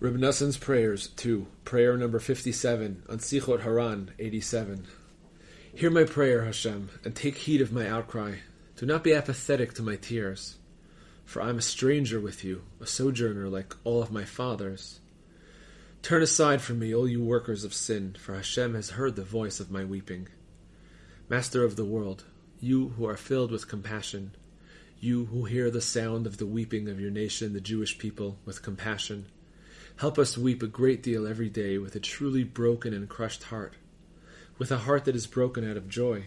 Reb Prayers 2, Prayer number 57, on Sichot Haran 87. Hear my prayer, Hashem, and take heed of my outcry. Do not be apathetic to my tears, for I am a stranger with you, a sojourner like all of my fathers. Turn aside from me, all you workers of sin, for Hashem has heard the voice of my weeping. Master of the world, you who are filled with compassion, you who hear the sound of the weeping of your nation, the Jewish people, with compassion, Help us weep a great deal every day with a truly broken and crushed heart, with a heart that is broken out of joy.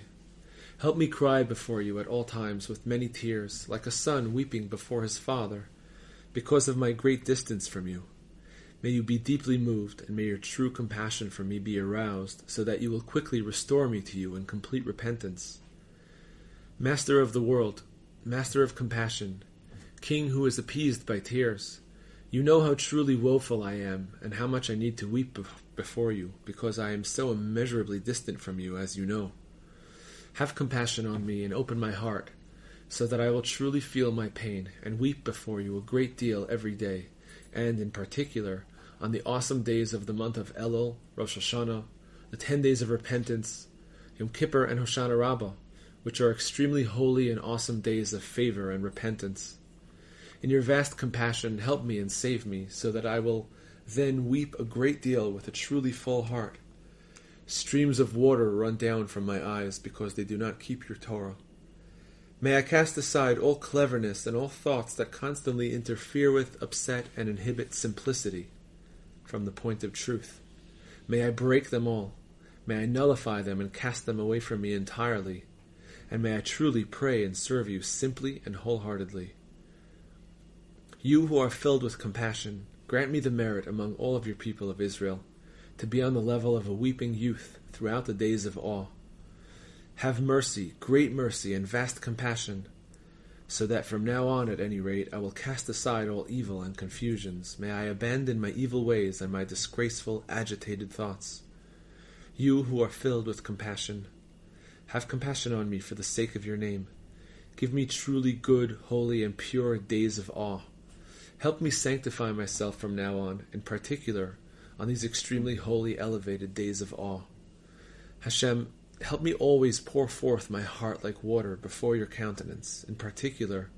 Help me cry before you at all times with many tears, like a son weeping before his father, because of my great distance from you. May you be deeply moved, and may your true compassion for me be aroused, so that you will quickly restore me to you in complete repentance. Master of the world, Master of compassion, King who is appeased by tears, you know how truly woeful I am, and how much I need to weep before you, because I am so immeasurably distant from you, as you know. Have compassion on me, and open my heart, so that I will truly feel my pain, and weep before you a great deal every day, and, in particular, on the awesome days of the month of Elul, Rosh Hashanah, the ten days of repentance, Yom Kippur, and Hoshana Rabbah, which are extremely holy and awesome days of favor and repentance. In your vast compassion, help me and save me, so that I will then weep a great deal with a truly full heart. Streams of water run down from my eyes because they do not keep your Torah. May I cast aside all cleverness and all thoughts that constantly interfere with, upset, and inhibit simplicity from the point of truth. May I break them all. May I nullify them and cast them away from me entirely. And may I truly pray and serve you simply and wholeheartedly. You who are filled with compassion, grant me the merit among all of your people of Israel to be on the level of a weeping youth throughout the days of awe. Have mercy, great mercy, and vast compassion, so that from now on, at any rate, I will cast aside all evil and confusions. May I abandon my evil ways and my disgraceful, agitated thoughts. You who are filled with compassion, have compassion on me for the sake of your name. Give me truly good, holy, and pure days of awe. Help me sanctify myself from now on, in particular, on these extremely holy, elevated days of awe. Hashem, help me always pour forth my heart like water before your countenance, in particular,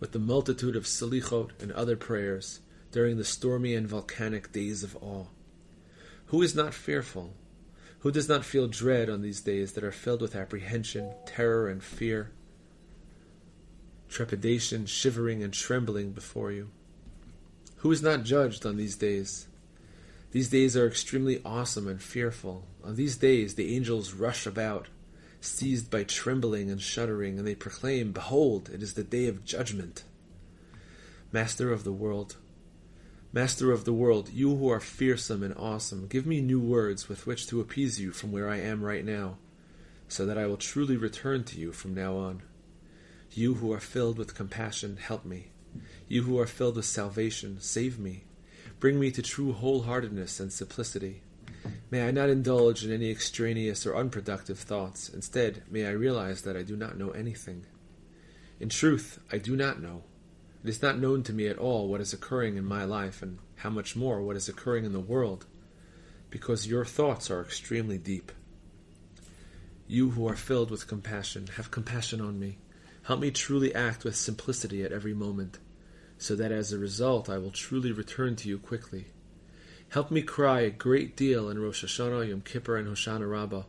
with the multitude of selichot and other prayers during the stormy and volcanic days of awe. Who is not fearful? Who does not feel dread on these days that are filled with apprehension, terror, and fear? Trepidation, shivering, and trembling before you. Who is not judged on these days? These days are extremely awesome and fearful. On these days the angels rush about, seized by trembling and shuddering, and they proclaim, Behold, it is the day of judgment. Master of the world, Master of the world, you who are fearsome and awesome, give me new words with which to appease you from where I am right now, so that I will truly return to you from now on. You who are filled with compassion, help me. You who are filled with salvation, save me. Bring me to true wholeheartedness and simplicity. May I not indulge in any extraneous or unproductive thoughts. Instead, may I realize that I do not know anything. In truth, I do not know. It is not known to me at all what is occurring in my life, and how much more what is occurring in the world, because your thoughts are extremely deep. You who are filled with compassion, have compassion on me. Help me truly act with simplicity at every moment, so that as a result I will truly return to you quickly. Help me cry a great deal in Rosh Hashanah, Yom Kippur, and Hoshana Rabbah,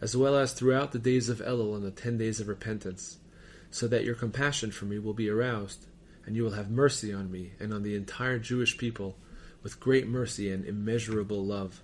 as well as throughout the days of Elul and the ten days of repentance, so that your compassion for me will be aroused, and you will have mercy on me and on the entire Jewish people with great mercy and immeasurable love.